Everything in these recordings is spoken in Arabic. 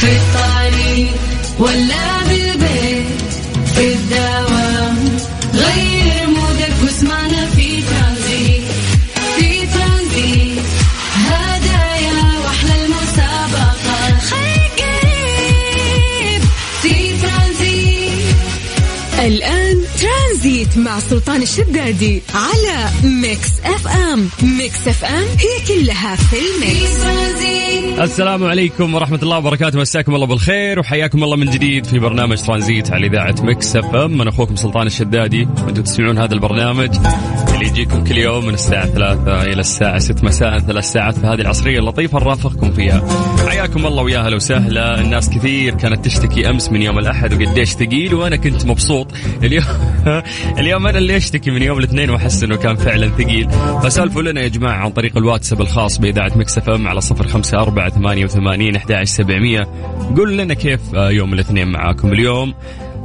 في الطريق ولا بالبيت في الدوام. غير مودك واسمعنا في ترانزيت في ترانزيت. هدايا وأحلى المسابقة خليك في ترانزيت. الآن ترانزيت مع سلطان الشدادي على Mix FM. Mix FM هي كلها في ال mix. السلام عليكم ورحمة الله وبركاته. مساكم الله بالخير وحياكم الله من جديد في برنامج ترانزيت على إذاعة Mix FM. أنا أخوكم سلطان الشدادي. وأنتم تسمعون هذا البرنامج اللي يجيكم كل يوم من الساعة ثلاثة إلى الساعة ست مساء. ثلاث ساعات في هذه العصرية اللطيفة نرافقكم فيها. حياكم الله ويا هلا وسهلا. الناس كثير كانت تشتكي أمس من يوم الأحد وقديش ثقيل وأنا كنت مبسوط. اليوم اليوم أنا اللي أشتكي من يوم الاثنين وأحس أنه كان فعلا ثقيل؟ فسالفوا لنا يا جماعة عن طريق الواتساب الخاص بإذاعة Mix FM على صفر خمسة أربعة ثمانية وثمانين أحد سبعمية. قول لنا كيف آه، يوم الاثنين معاكم اليوم؟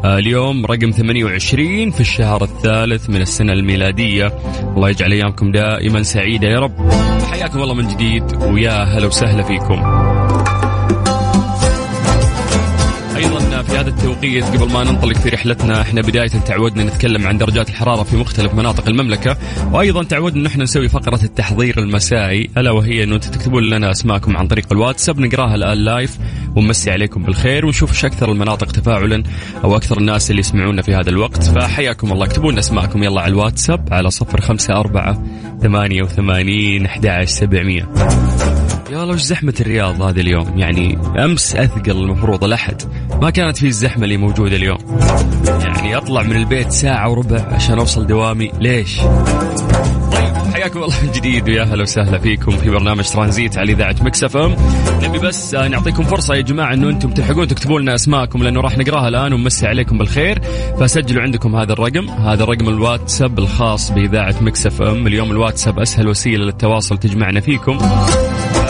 آه، اليوم رقم 28 في الشهر الثالث من السنة الميلادية. الله يجعل أيامكم دائما سعيدة يا رب. حياكم الله من جديد ويا هلا وسهلا فيكم. في هذا التوقيت قبل ما ننطلق في رحلتنا إحنا بداية تعودنا نتكلم عن درجات الحرارة في مختلف مناطق المملكة وأيضا تعودنا إن إحنا نسوي فقرة التحضير المسائي ألا وهي أنتم تكتبون لنا أسماءكم عن طريق الواتساب نقراها الآن لايف ونمسي عليكم بالخير ونشوف إيش أكثر المناطق تفاعلا أو أكثر الناس اللي يسمعونا في هذا الوقت. فحياكم الله. اكتبوا لنا أسماءكم يلا على الواتساب على صفر خمسة أربعة ثمانية وثمانين أحد سبعمية. يا الله وش زحمة الرياض هذا اليوم؟ يعني أمس أثقل المفروض الأحد. ما كانت فيه الزحمة اللي موجودة اليوم. يعني أطلع من البيت ساعة وربع عشان أوصل دوامي. ليش؟ طيب حياكم الله من جديد ويا هلا وسهلا فيكم في برنامج ترانزيت على إذاعة Mix FM. نبي بس نعطيكم فرصة يا جماعة إنه أنتم تلحقون تكتبوا لنا أسماءكم لأنه راح نقراها الآن ونمسي عليكم بالخير. فسجلوا عندكم هذا الرقم. هذا رقم الواتساب الخاص بإذاعة Mix FM. اليوم الواتساب أسهل وسيلة للتواصل تجمعنا فيكم.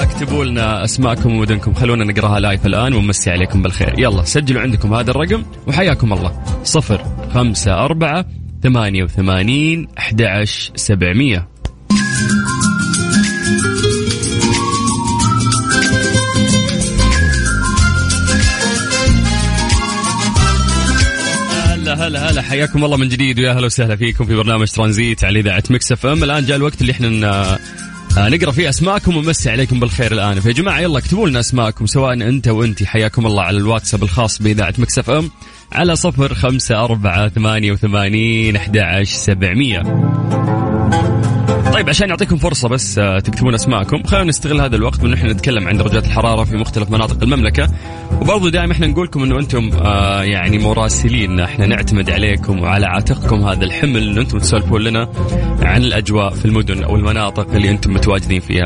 اكتبوا لنا اسماءكم ومدنكم. خلونا نقراها live الآن ونمسي عليكم بالخير. يلا سجلوا عندكم هذا الرقم وحياكم الله. صفر خمسة أربعة ثمانية وثمانين أحد سبعمية. هلا هلا حياكم الله من جديد ويا هلا وسهلا فيكم في برنامج ترانزيت على إذاعة Mix FM. الآن جاء الوقت اللي إحنا آه، نقرأ فيه أسماءكم ونمسي عليكم بالخير الآن. فيا جماعة يلا اكتبوا لنا أسماءكم سواء أنت وأنت. حياكم الله على الواتساب الخاص بإذاعة Mix FM على صفر خمسة أربعة ثمانية وثمانين أحد سبعمية. طيب عشان نعطيكم فرصة بس آه، تكتبون أسماءكم. خلينا نستغل هذا الوقت وإن إحنا نتكلم عن درجات الحرارة في مختلف مناطق المملكة. وبرضو دائما إحنا نقول لكم إنه أنتم آه يعني مراسلين. إحنا نعتمد عليكم وعلى عاتقكم هذا الحمل انه أنتم تسولفون لنا عن الأجواء في المدن أو المناطق اللي أنتم متواجدين فيها.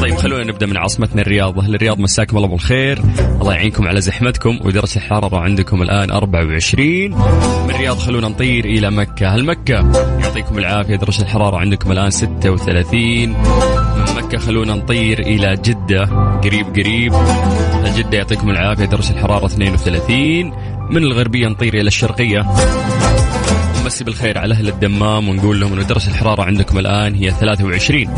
طيب خلونا نبدأ من عاصمتنا الرياض، أهل الرياض مساكم الله بالخير، الله يعينكم على زحمتكم. ودرجة الحرارة عندكم الآن 24 من الرياض خلونا نطير إلى مكة، هل مكة يعطيكم العافية؟ درجة الحرارة عندكم الآن 36 من مكة خلونا نطير إلى جدة قريب قريب. جدة يعطيكم العافية درجة الحرارة 32 من الغربية نطير إلى الشرقية. نمسي بالخير على أهل الدمام ونقول لهم أن درجة الحرارة عندكم الآن هي 23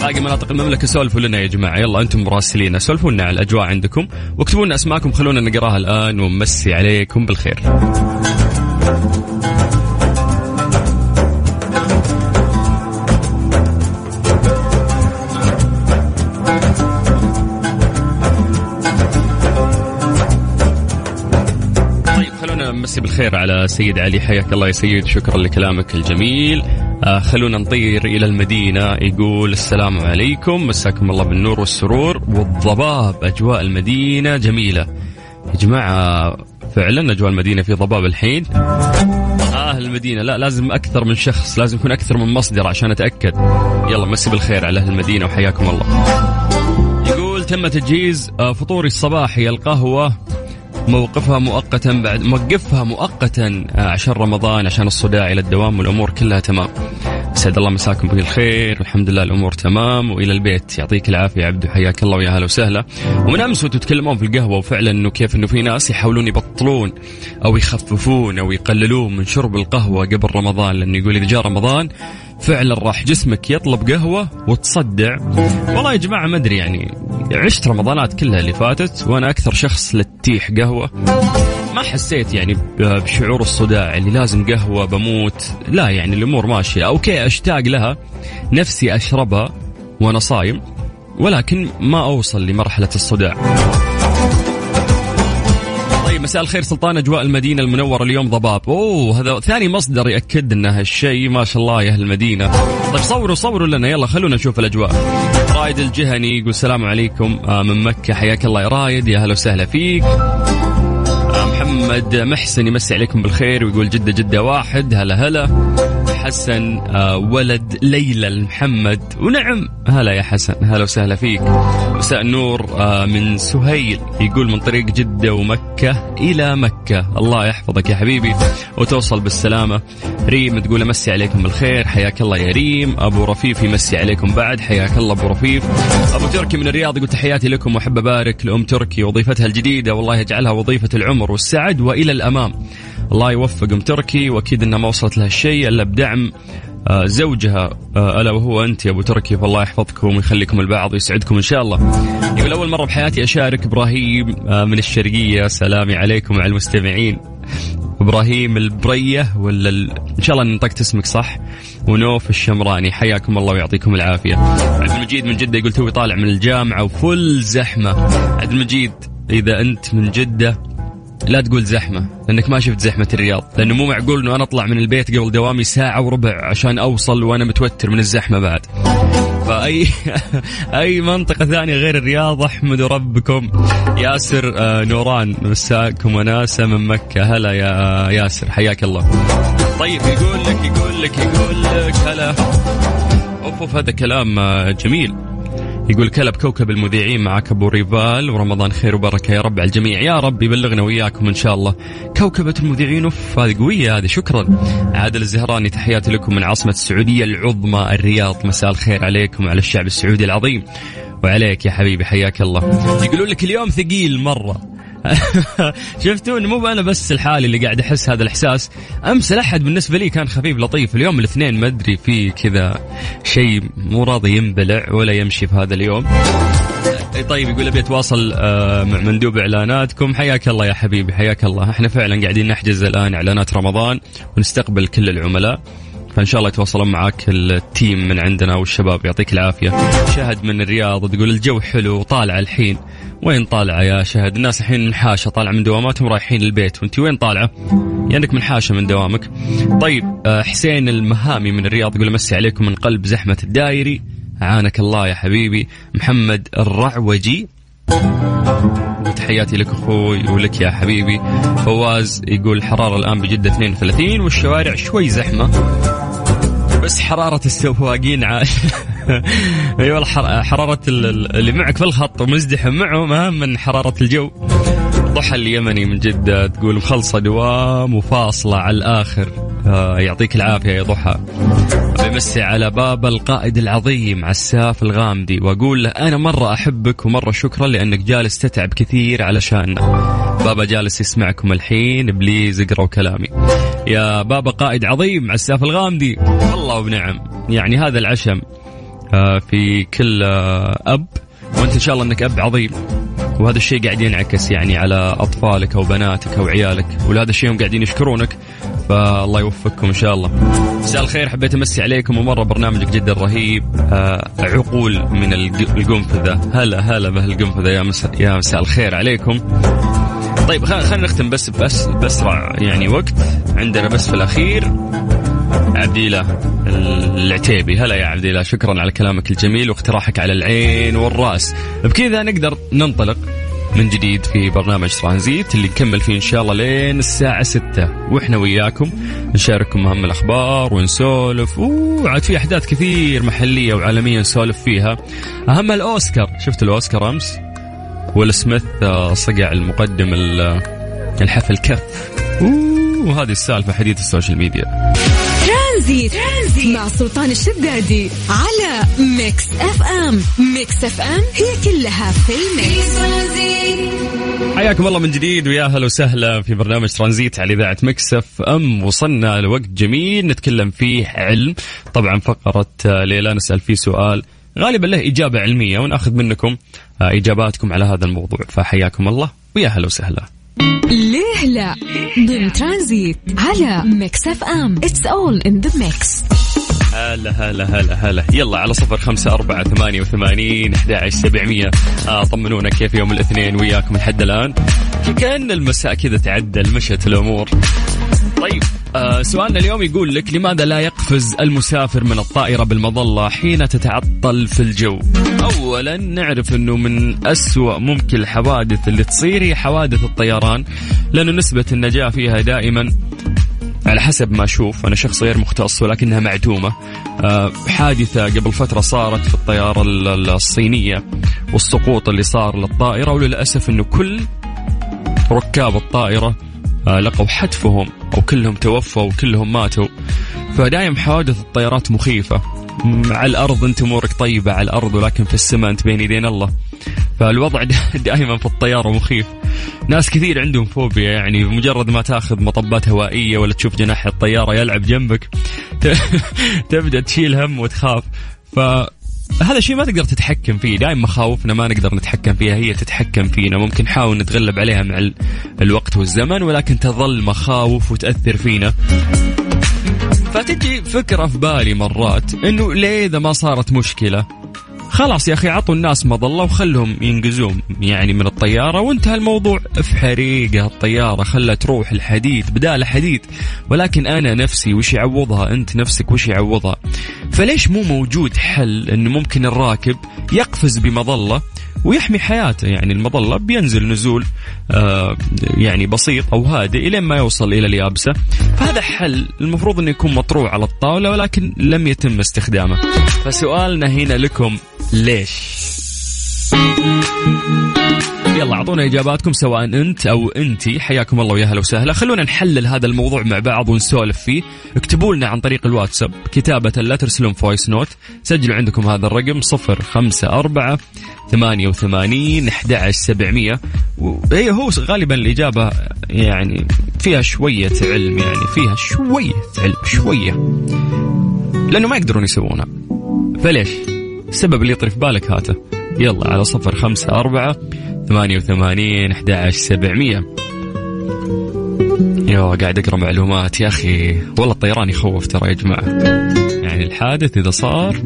باقي مناطق المملكة سولفوا لنا يا جماعة. يلا أنتم مراسلين. سولفوا لنا على الأجواء عندكم. واكتبوا لنا أسماءكم خلونا نقراها الآن ونمسي عليكم بالخير. بالخير على سيد علي. حياك الله يا سيد. شكرا لكلامك الجميل. آه خلونا نطير إلى المدينة. يقول السلام عليكم. مساكم الله بالنور والسرور والضباب. أجواء المدينة جميلة. يا جماعة فعلا أجواء المدينة في ضباب الحين؟ آه المدينة. لا لازم أكثر من شخص. لازم يكون أكثر من مصدر عشان أتأكد. يلا مسي بالخير على أهل المدينة وحياكم الله. يقول تم تجهيز آه، فطوري الصباحي. القهوة موقفها مؤقتا بعد موقفها مؤقتا آه، عشان رمضان عشان الصداع إلى الدوام والأمور كلها تمام. سعد الله مساكم بالخير والحمد لله الأمور تمام وإلى البيت يعطيك العافية عبدو حياك الله ويا هلا وسهلا. ومن أمس وأنتم تتكلمون في القهوة وفعلا إنه كيف إنه في ناس يحاولون يبطلون أو يخففون أو يقللون من شرب القهوة قبل رمضان لأنه يقول إذا جاء رمضان فعلا راح جسمك يطلب قهوة وتصدع. والله يا جماعة ما أدري يعني عشت رمضانات كلها اللي فاتت وأنا أكثر شخص للتيح قهوة. ما حسيت يعني بشعور الصداع اللي لازم قهوة بموت. لا يعني الأمور ماشية. أوكي أشتاق لها. نفسي أشربها وأنا صايم ولكن ما أوصل لمرحلة الصداع. مساء الخير سلطان أجواء المدينة المنورة اليوم ضباب. أوه هذا ثاني مصدر يأكد ان هالشيء ما شاء الله يا أهل المدينة. طيب صوروا صوروا لنا يلا خلونا نشوف الأجواء. رايد الجهني يقول السلام عليكم آه، من مكة حياك الله يا رايد يا أهلا وسهلا فيك. آه، محمد محسن يمسي عليكم بالخير ويقول جدة جدة واحد هلا هلا. حسن آه، ولد ليلى المحمد ونعم. هلا يا حسن. هلا وسهلا فيك. مساء النور آه، من سهيل يقول من طريق جدة ومكة إلى مكة. الله يحفظك يا حبيبي. وتوصل بالسلامة. ريم تقول أمسي عليكم بالخير. حياك الله يا ريم. أبو رفيف يمسي عليكم بعد. حياك الله أبو رفيف. أبو تركي من الرياض يقول تحياتي لكم وأحب أبارك لأم تركي وظيفتها الجديدة. والله يجعلها وظيفة العمر والسعد وإلى الأمام. الله يوفق ام تركي وأكيد إنها ما وصلت لها الشيء إلا بدعم آه، زوجها آه، ألا وهو أنت يا أبو تركي فالله يحفظكم ويخليكم البعض ويسعدكم إن شاء الله. يقول أول مرة بحياتي أشارك إبراهيم آه، من الشرقية سلامي عليكم وعلى المستمعين. إبراهيم البرية ولا ال... إن شاء الله نطقت اسمك صح ونوف الشمراني حياكم الله ويعطيكم العافية. عبد المجيد من جدة يقول توي طالع من الجامعة وفل زحمة. عبد المجيد إذا أنت من جدة لا تقول زحمة لأنك ما شفت زحمة الرياض. لأنه مو معقول أنه أنا أطلع من البيت قبل دوامي ساعة وربع عشان أوصل وأنا متوتر من الزحمة بعد. فأي أي منطقة ثانية غير الرياض أحمدوا ربكم. ياسر آه، نوران مساكم وناسة من مكة. هلا يا ياسر حياك الله. طيب يقول لك يقول لك يقول لك هلا. أوف هذا كلام آه، جميل. يقول كلب كوكب المذيعين معك أبو ريفال ورمضان خير وبركة يا رب على الجميع. يا رب يبلغنا وياكم إن شاء الله. كوكبة المذيعين أوف هذه قوية هذه شكرا. عادل الزهراني تحياتي لكم من عاصمة السعودية العظمى الرياض. مساء الخير عليكم وعلى الشعب السعودي العظيم. وعليك يا حبيبي حياك الله. يقولون لك اليوم ثقيل مرة. شفتوا مو أنا بس الحالي اللي قاعد أحس هذا الإحساس. أمس الأحد بالنسبة لي كان خفيف لطيف. اليوم الاثنين ما أدري في كذا شيء مو راضي ينبلع ولا يمشي في هذا اليوم. طيب يقول أبي أتواصل آه، مع مندوب إعلاناتكم. حياك الله يا حبيبي حياك الله. إحنا فعلا قاعدين نحجز الآن إعلانات رمضان ونستقبل كل العملاء. فإن شاء الله يتواصلون معاك التيم من عندنا والشباب. يعطيك العافية. شهد من الرياض تقول الجو حلو وطالع الحين. وين طالعة يا شهد؟ الناس الحين منحاشه طالعة من دواماتهم رايحين البيت وأنت وين طالعة؟ لانك منحاشه من دوامك. طيب آه، حسين المهامي من الرياض يقول مسي عليكم من قلب زحمة الدايري. عانك الله يا حبيبي. محمد الرعوجي. تحياتي لك أخوي ولك يا حبيبي. فواز يقول الحراره الآن بجدة 32 والشوارع شوي زحمة. بس حرارة السواقين عال أيوه حرارة اللي معك في الخط ومزدحم معهم اهم من حرارة الجو. ضحى اليمني من جدة تقول مخلصة دوام وفاصلة على الآخر. آه يعطيك العافية يا ضحى. بمسي على باب القائد العظيم عساف الغامدي وأقول له أنا مرة أحبك ومرة شكرا لأنك جالس تتعب كثير علشاننا بابا جالس يسمعكم الحين بليز اقرأوا كلامي. يا بابا قائد عظيم عساف الغامدي. والله وبنعم يعني هذا العشم آه في كل آه أب وأنت إن شاء الله إنك أب عظيم. وهذا الشيء قاعد ينعكس يعني على أطفالك أو بناتك أو عيالك ولهذا الشيء هم قاعدين يشكرونك فالله يوفقكم إن شاء الله. مساء الخير حبيت أمسي عليكم ومرة برنامجك جدا رهيب آه عقول من القنفذة هلا هلا بهالقنفذة يا مساء يا مساء الخير عليكم. طيب خلينا نختم بس بس بأسرع يعني وقت عندنا بس في الأخير عبديلة العتيبي. هلا يا عبديلة شكرا على كلامك الجميل واقتراحك على العين والرأس. بكذا نقدر ننطلق من جديد في برنامج ترانزيت اللي نكمل فيه إن شاء الله لين الساعة ستة. وإحنا وياكم نشارككم أهم الأخبار ونسولف. وعاد في أحداث كثير محلية وعالمية نسولف فيها. أهم الأوسكار. شفت الأوسكار أمس؟ ويل سميث آه، صقع المقدم الحفل كف. وهذه السالفة حديث ال social media. ترانزيت, ترانزيت مع سلطان الشدادي على Mix FM. Mix FM هي كلها في ال mix. حياكم الله من جديد ويا أهلا وسهلا في برنامج ترانزيت على إذاعة Mix FM. وصلنا لوقت جميل نتكلم فيه علم. طبعا فقرة ليه لا نسأل فيه سؤال. غالبا له إجابة علمية ونأخذ منكم إجاباتكم على هذا الموضوع. فحياكم الله ويا أهلا وسهلا. ليه لا؟ ضمن ترانزيت على Mix FM. It's all in the mix هلا هلا هلا هلا. يلا على صفر خمسة أربعة ثمانية وثمانين أحد عشر سبعمية. آه طمنونا كيف يوم الاثنين وياكم لحد الآن. كأن المساء كذا تعدل مشت الأمور. طيب. آه سؤالنا اليوم يقول لك لماذا لا يقفز المسافر من الطائرة بالمظلة حين تتعطل في الجو؟ أولا نعرف أنه من أسوأ ممكن الحوادث اللي تصير هي حوادث الطيران لأنه نسبة النجاة فيها دائما على حسب ما أشوف أنا شخص غير مختص ولكنها معدومة آه، حادثة قبل فترة صارت في الطيارة الصينية والسقوط اللي صار للطائرة وللأسف أنه كل ركاب الطائرة آه، لقوا حتفهم أو كلهم توفوا وكلهم ماتوا. فدايم حوادث الطيارات مخيفة. على الأرض أنت أمورك طيبة على الأرض ولكن في السماء أنت بين يدين الله. فالوضع دائما في الطيارة مخيف. ناس كثير عندهم فوبيا يعني بمجرد ما تاخذ مطبات هوائية ولا تشوف جناح الطيارة يلعب جنبك تبدأ تشيل هم وتخاف. ف هذا شيء ما تقدر تتحكم فيه. دائما مخاوفنا ما نقدر نتحكم فيها هي تتحكم فينا. ممكن نحاول نتغلب عليها مع الوقت والزمن ولكن تظل مخاوف وتأثر فينا. فتجي فكرة في بالي مرات إنه ليه اذا ما صارت مشكلة؟ خلاص يا أخي عطوا الناس مظلة وخلهم ينقزون يعني من الطيارة وانتهى الموضوع. في حريقه الطيارة خلها تروح الحديد بدال حديد ولكن أنا نفسي وش يعوضها؟ أنت نفسك وش يعوضها؟ فليش مو موجود حل انه ممكن الراكب يقفز بمظلة ويحمي حياته؟ يعني المظلة بينزل نزول آه يعني بسيط أو هادئ إلى ما يوصل إلى اليابسة. فهذا حل المفروض أنه يكون مطروح على الطاولة ولكن لم يتم استخدامه. فسؤالنا هنا لكم ليش؟ يلا أعطونا إجاباتكم سواء أنت أو انتي حياكم الله ويا أهلا وسهلا. خلونا نحلل هذا الموضوع مع بعض ونسولف فيه. اكتبوا لنا عن طريق الواتساب كتابة لا ترسلون voice note. سجلوا عندكم هذا الرقم صفر خمسة أربعة ثمانية وثمانين أحد عشر سبعمية. هي هو غالبا الإجابة يعني فيها شوية علم يعني فيها شوية علم شوية. لأنه ما يقدرون يسوونها. فليش؟ السبب اللي يطري في بالك هاته. يلا على صفر خمسة أربعة ثمانية وثمانين أحد عشر سبعمية. يو قاعد أقرأ معلومات يا أخي. والله الطيران يخوف ترى يا جماعة. يعني الحادث إذا صار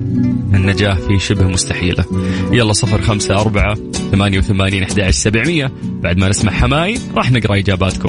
النجاة فيه شبه مستحيلة. يلا صفر خمسة أربعة ثمانية وثمانين أحد عشر سبعمية. بعد ما نسمع حماقي راح نقرأ إجاباتكم.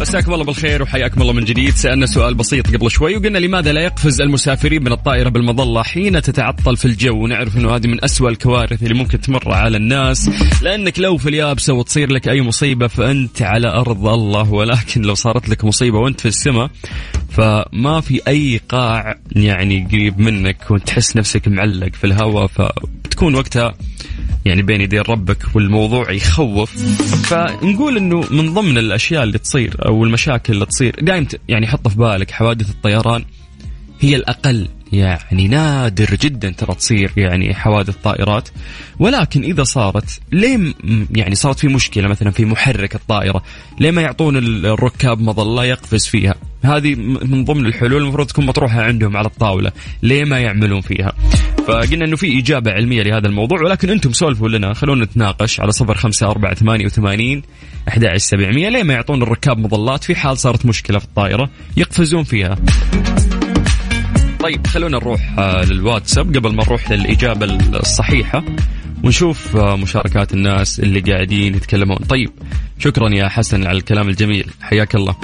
مساكم الله بالخير وحياكم الله من جديد. سألنا سؤال بسيط قبل شوي وقلنا لماذا لا يقفز المسافرين من الطائرة بالمظلة حين تتعطل في الجو؟ ونعرف أنه هذه من أسوأ الكوارث اللي ممكن تمر على الناس. لأنك لو في اليابسة وتصير لك أي مصيبة فأنت على أرض الله. ولكن لو صارت لك مصيبة وأنت في السماء فما في أي قاع يعني قريب منك وانت تحس نفسك معلق في الهواء فبتكون وقتها يعني بين يدين ربك والموضوع يخوف. فنقول إنه من ضمن الأشياء اللي تصير أو المشاكل اللي تصير دائما يعني حط في بالك حوادث الطيران. هي الأقل يعني نادر جدا ترى تصير يعني حوادث طائرات. ولكن إذا صارت ليه يعني صارت في مشكلة مثلا في محرك الطائرة؟ ليه ما يعطون الركاب مظله يقفز فيها؟ هذه من ضمن الحلول المفروض تكون مطروحة عندهم على الطاولة. ليه ما يعملون فيها؟ فقلنا إنه في إجابة علمية لهذا الموضوع ولكن أنتم سولفوا لنا. خلونا نتناقش على صفر خمسة أربعة ثمانية وثمانين أحد سبعمية. ليه ما يعطون الركاب مظلات في حال صارت مشكلة في الطائرة؟ يقفزون فيها. طيب خلونا نروح آه، للواتساب قبل ما نروح للإجابة الصحيحة ونشوف آه، مشاركات الناس اللي قاعدين يتكلمون. طيب شكرا يا حسن على الكلام الجميل. حياك الله.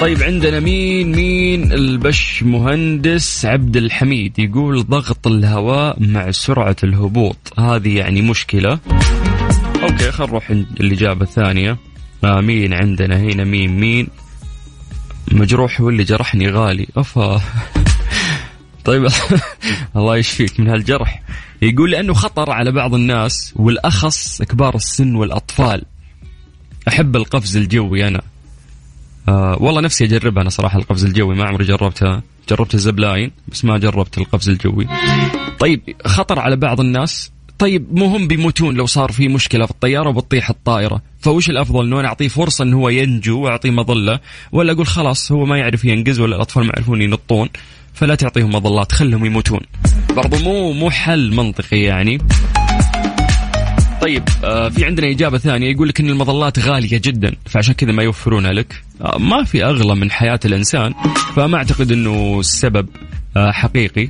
طيب عندنا مين؟ مين؟ البش مهندس عبد الحميد يقول ضغط الهواء مع سرعة الهبوط. هذه يعني مشكلة. Okay خلينا نروح الإجابة الثانية. آه مين عندنا هنا؟ مين؟ مين؟ مجروح واللي جرحني غالي. أفا. طيب. الله يشفيك من هالجرح. يقول لأنه خطر على بعض الناس والأخص كبار السن والأطفال. أحب القفز الجوي أنا. آه والله نفسي أجربها أنا صراحة القفز الجوي. ما عمري جربتها. جربت ال zipline بس ما جربت القفز الجوي. طيب خطر على بعض الناس طيب مو هم بيموتون لو صار في مشكلة في الطيارة وبتطيح الطائرة. فوش الأفضل إنه أنا أعطيه فرصة إنه هو ينجو وأعطيه مظلة ولا أقول خلاص هو ما يعرف ينقز ولا الأطفال ما يعرفون ينطون فلا تعطيهم مظلات خلهم يموتون. برضو مو مو حل منطقي يعني. طيب آه في عندنا إجابة ثانية يقول لك أن المظلات غالية جدا فعشان كذا ما يوفرونها لك. آه ما في أغلى من حياة الإنسان فما أعتقد أنه السبب آه حقيقي.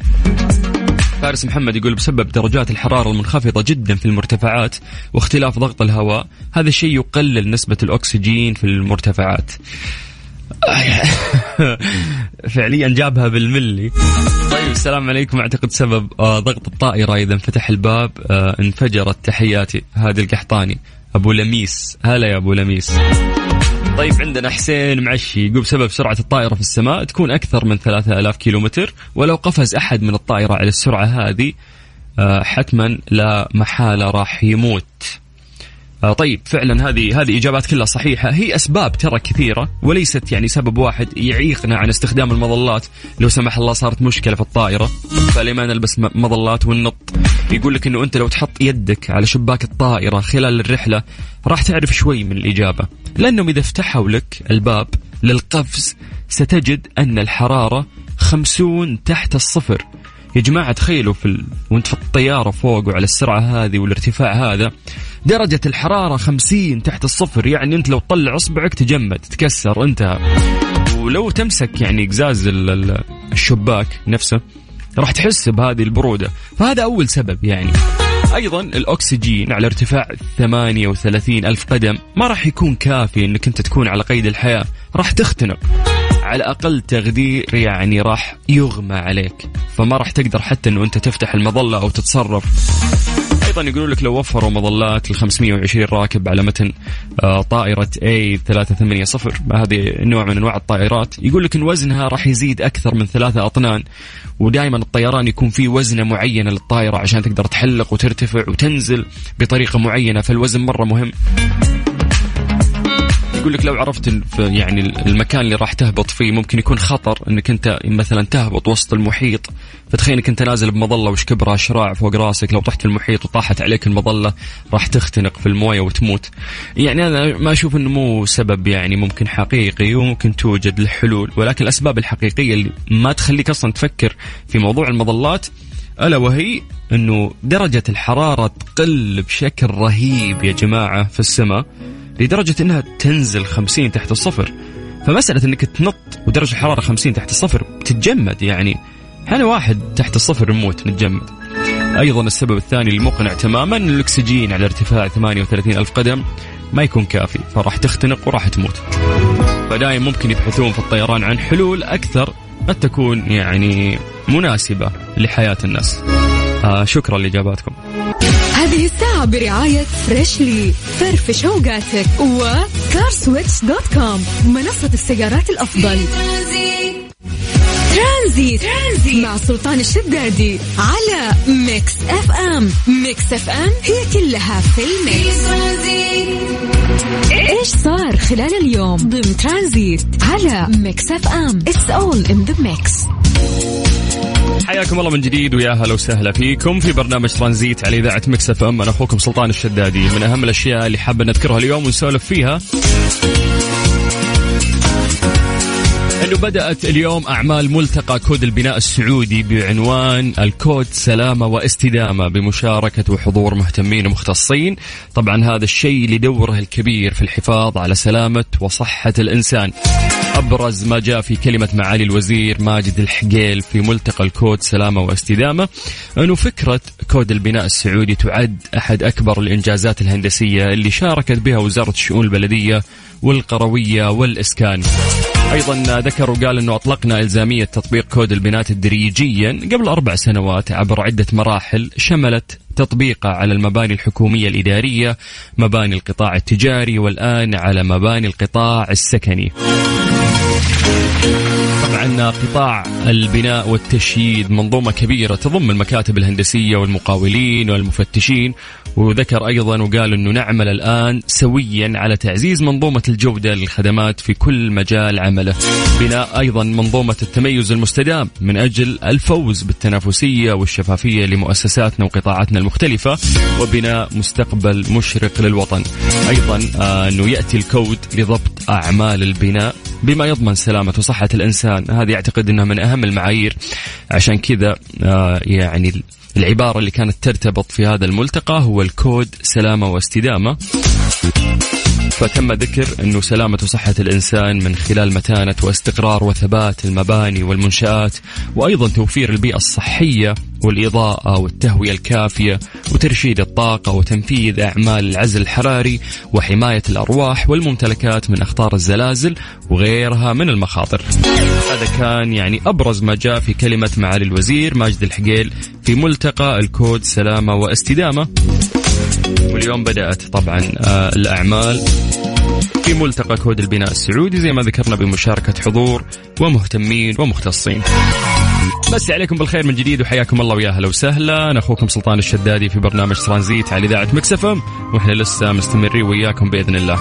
فارس محمد يقول بسبب درجات الحرارة المنخفضة جدا في المرتفعات واختلاف ضغط الهواء هذا الشيء يقلل نسبة الأكسجين في المرتفعات. فعليا جابها بالملي. طيب السلام عليكم. أعتقد سبب آه ضغط الطائرة إذا انفتح الباب آه انفجرت تحياتي. هذه القحطاني. أبو لميس. هلا يا أبو لميس. طيب عندنا حسين معشي يقول بسبب سرعة الطائرة في السماء تكون أكثر من 3000 كيلومتر ولو قفز أحد من الطائرة على السرعة هذه آه حتما لا محالة راح يموت. طيب فعلا هذه هذه إجابات كلها صحيحة. هي أسباب ترى كثيرة وليست يعني سبب واحد يعيقنا عن استخدام المظلات. لو سمح الله صارت مشكلة في الطائرة فلما نلبس مظلات وننط يقول لك إنه أنت لو تحط يدك على شباك الطائرة خلال الرحلة راح تعرف شوي من الإجابة. لأنهم إذا فتحوا لك الباب للقفز ستجد أن الحرارة خمسون تحت الصفر. يا جماعة تخيلوا في. وانت في الطيارة فوق وعلى السرعة هذه والارتفاع هذا درجة الحرارة خمسين تحت الصفر يعني انت لو تطلع اصبعك تجمد تكسر انتهى. ولو تمسك يعني قزاز الشباك نفسه راح تحس بهذه البرودة. فهذا أول سبب يعني. أيضا الأكسجين على ارتفاع 38 ألف قدم ما راح يكون كافي أنك أنت تكون على قيد الحياة راح تختنق. على أقل تقدير يعني راح يغمى عليك. فما راح تقدر حتى إنه أنت تفتح المظلة أو تتصرف. أيضا يقولوا لك لو وفروا مظلات ل 520 راكب على متن آه، طائرة A 380 هذه نوع من أنواع الطائرات. يقول لك إن وزنها راح يزيد أكثر من ثلاثة أطنان ودائما الطيران يكون فيه وزنه معينه للطائرة عشان تقدر تحلق وترتفع وتنزل بطريقة معينة فالوزن مرة مهم. يقول لك لو عرفت يعني المكان اللي راح تهبط فيه ممكن يكون خطر إنك أنت مثلا تهبط وسط المحيط. فتخيل إنك أنت نازل بمظلة وش كبرها شراع فوق راسك لو طحت في المحيط وطاحت عليك المظلة راح تختنق في الموية وتموت. يعني أنا ما أشوف إنه مو سبب يعني ممكن حقيقي وممكن توجد الحلول ولكن الأسباب الحقيقية اللي ما تخليك أصلا تفكر في موضوع المظلات ألا وهي إنه درجة الحرارة تقل بشكل رهيب يا جماعة في السماء. لدرجة أنها تنزل 50 تحت الصفر. فمسألة أنك تنط ودرجة الحرارة 50 تحت الصفر تتجمد يعني. إحنا واحد تحت الصفر نموت نتجمد أيضا السبب الثاني المقنع تماما الأكسجين على ارتفاع 38 ألف قدم ما يكون كافي فراح تختنق وراح تموت. فدائما ممكن يبحثون في الطيران عن حلول أكثر قد تكون يعني مناسبة لحياة الناس. شكرا لإجاباتكم. هذه الساعة برعاية Freshly فرفش اوقاتك و CarSwitch dot com منصة السيارات الأفضل. ترانزيت. ترانزيت مع سلطان الشدادي على Mix FM Mix FM هي كلها في ال mix. إيش صار خلال اليوم؟ ضمن ترانزيت على Mix FM It's all in the mix حياكم الله من جديد ويا هلا وسهلا فيكم في برنامج ترانزيت على إذاعة Mix FM. أنا أخوكم سلطان الشدادي. من أهم الأشياء اللي حاب نذكرها اليوم ونسولف فيها انه بدأت اليوم أعمال ملتقى كود البناء السعودي بعنوان الكود سلامة واستدامة بمشاركة وحضور مهتمين ومختصين، طبعا هذا الشيء لدوره الكبير في الحفاظ على سلامة وصحة الإنسان. أبرز ما جاء في كلمة معالي الوزير ماجد الحقيل في ملتقى الكود سلامة واستدامة انه فكرة كود البناء السعودي تعد أحد أكبر الإنجازات الهندسية اللي شاركت بها وزارة الشؤون البلدية والقروية والإسكان. أيضا ذكر وقال إنه أطلقنا إلزامية تطبيق كود البناء تدريجيا قبل أربع سنوات عبر عدة مراحل شملت تطبيقه على المباني الحكومية الإدارية مباني القطاع التجاري والآن على مباني القطاع السكني. طبعا قطاع البناء والتشييد منظومة كبيرة تضم المكاتب الهندسية والمقاولين والمفتشين وذكر أيضا وقال أنه نعمل الآن سويا على تعزيز منظومة الجودة للخدمات في كل مجال عمله. بناء أيضا منظومة التميز المستدام من أجل الفوز بالتنافسية والشفافية لمؤسساتنا وقطاعاتنا المختلفة وبناء مستقبل مشرق للوطن. أيضا آه، أنه يأتي الكود لضبط أعمال البناء بما يضمن سلامة وصحة الإنسان هذه أعتقد أنها من أهم المعايير. عشان كذا آه، يعني العبارة اللي كانت ترتبط في هذا الملتقى هو الكود سلامة واستدامة. فتم ذكر أنه سلامة وصحة الإنسان من خلال متانة واستقرار وثبات المباني والمنشآت وأيضا توفير البيئة الصحية والإضاءة والتهوية الكافية وترشيد الطاقة وتنفيذ أعمال العزل الحراري وحماية الأرواح والممتلكات من أخطار الزلازل وغيرها من المخاطر. هذا كان يعني أبرز ما جاء في كلمة معالي الوزير ماجد الحقيل في ملتقى الكود سلامة واستدامة. واليوم بدأت طبعا آه، الأعمال في ملتقى كود البناء السعودي زي ما ذكرنا بمشاركة حضور ومهتمين ومختصين. بس عليكم بالخير من جديد وحياكم الله ويا أهلا وسهلا. أخوكم سلطان الشدادي في برنامج ترانزيت على إذاعة مكسفم وإحنا لسه مستمرين وياكم بإذن الله.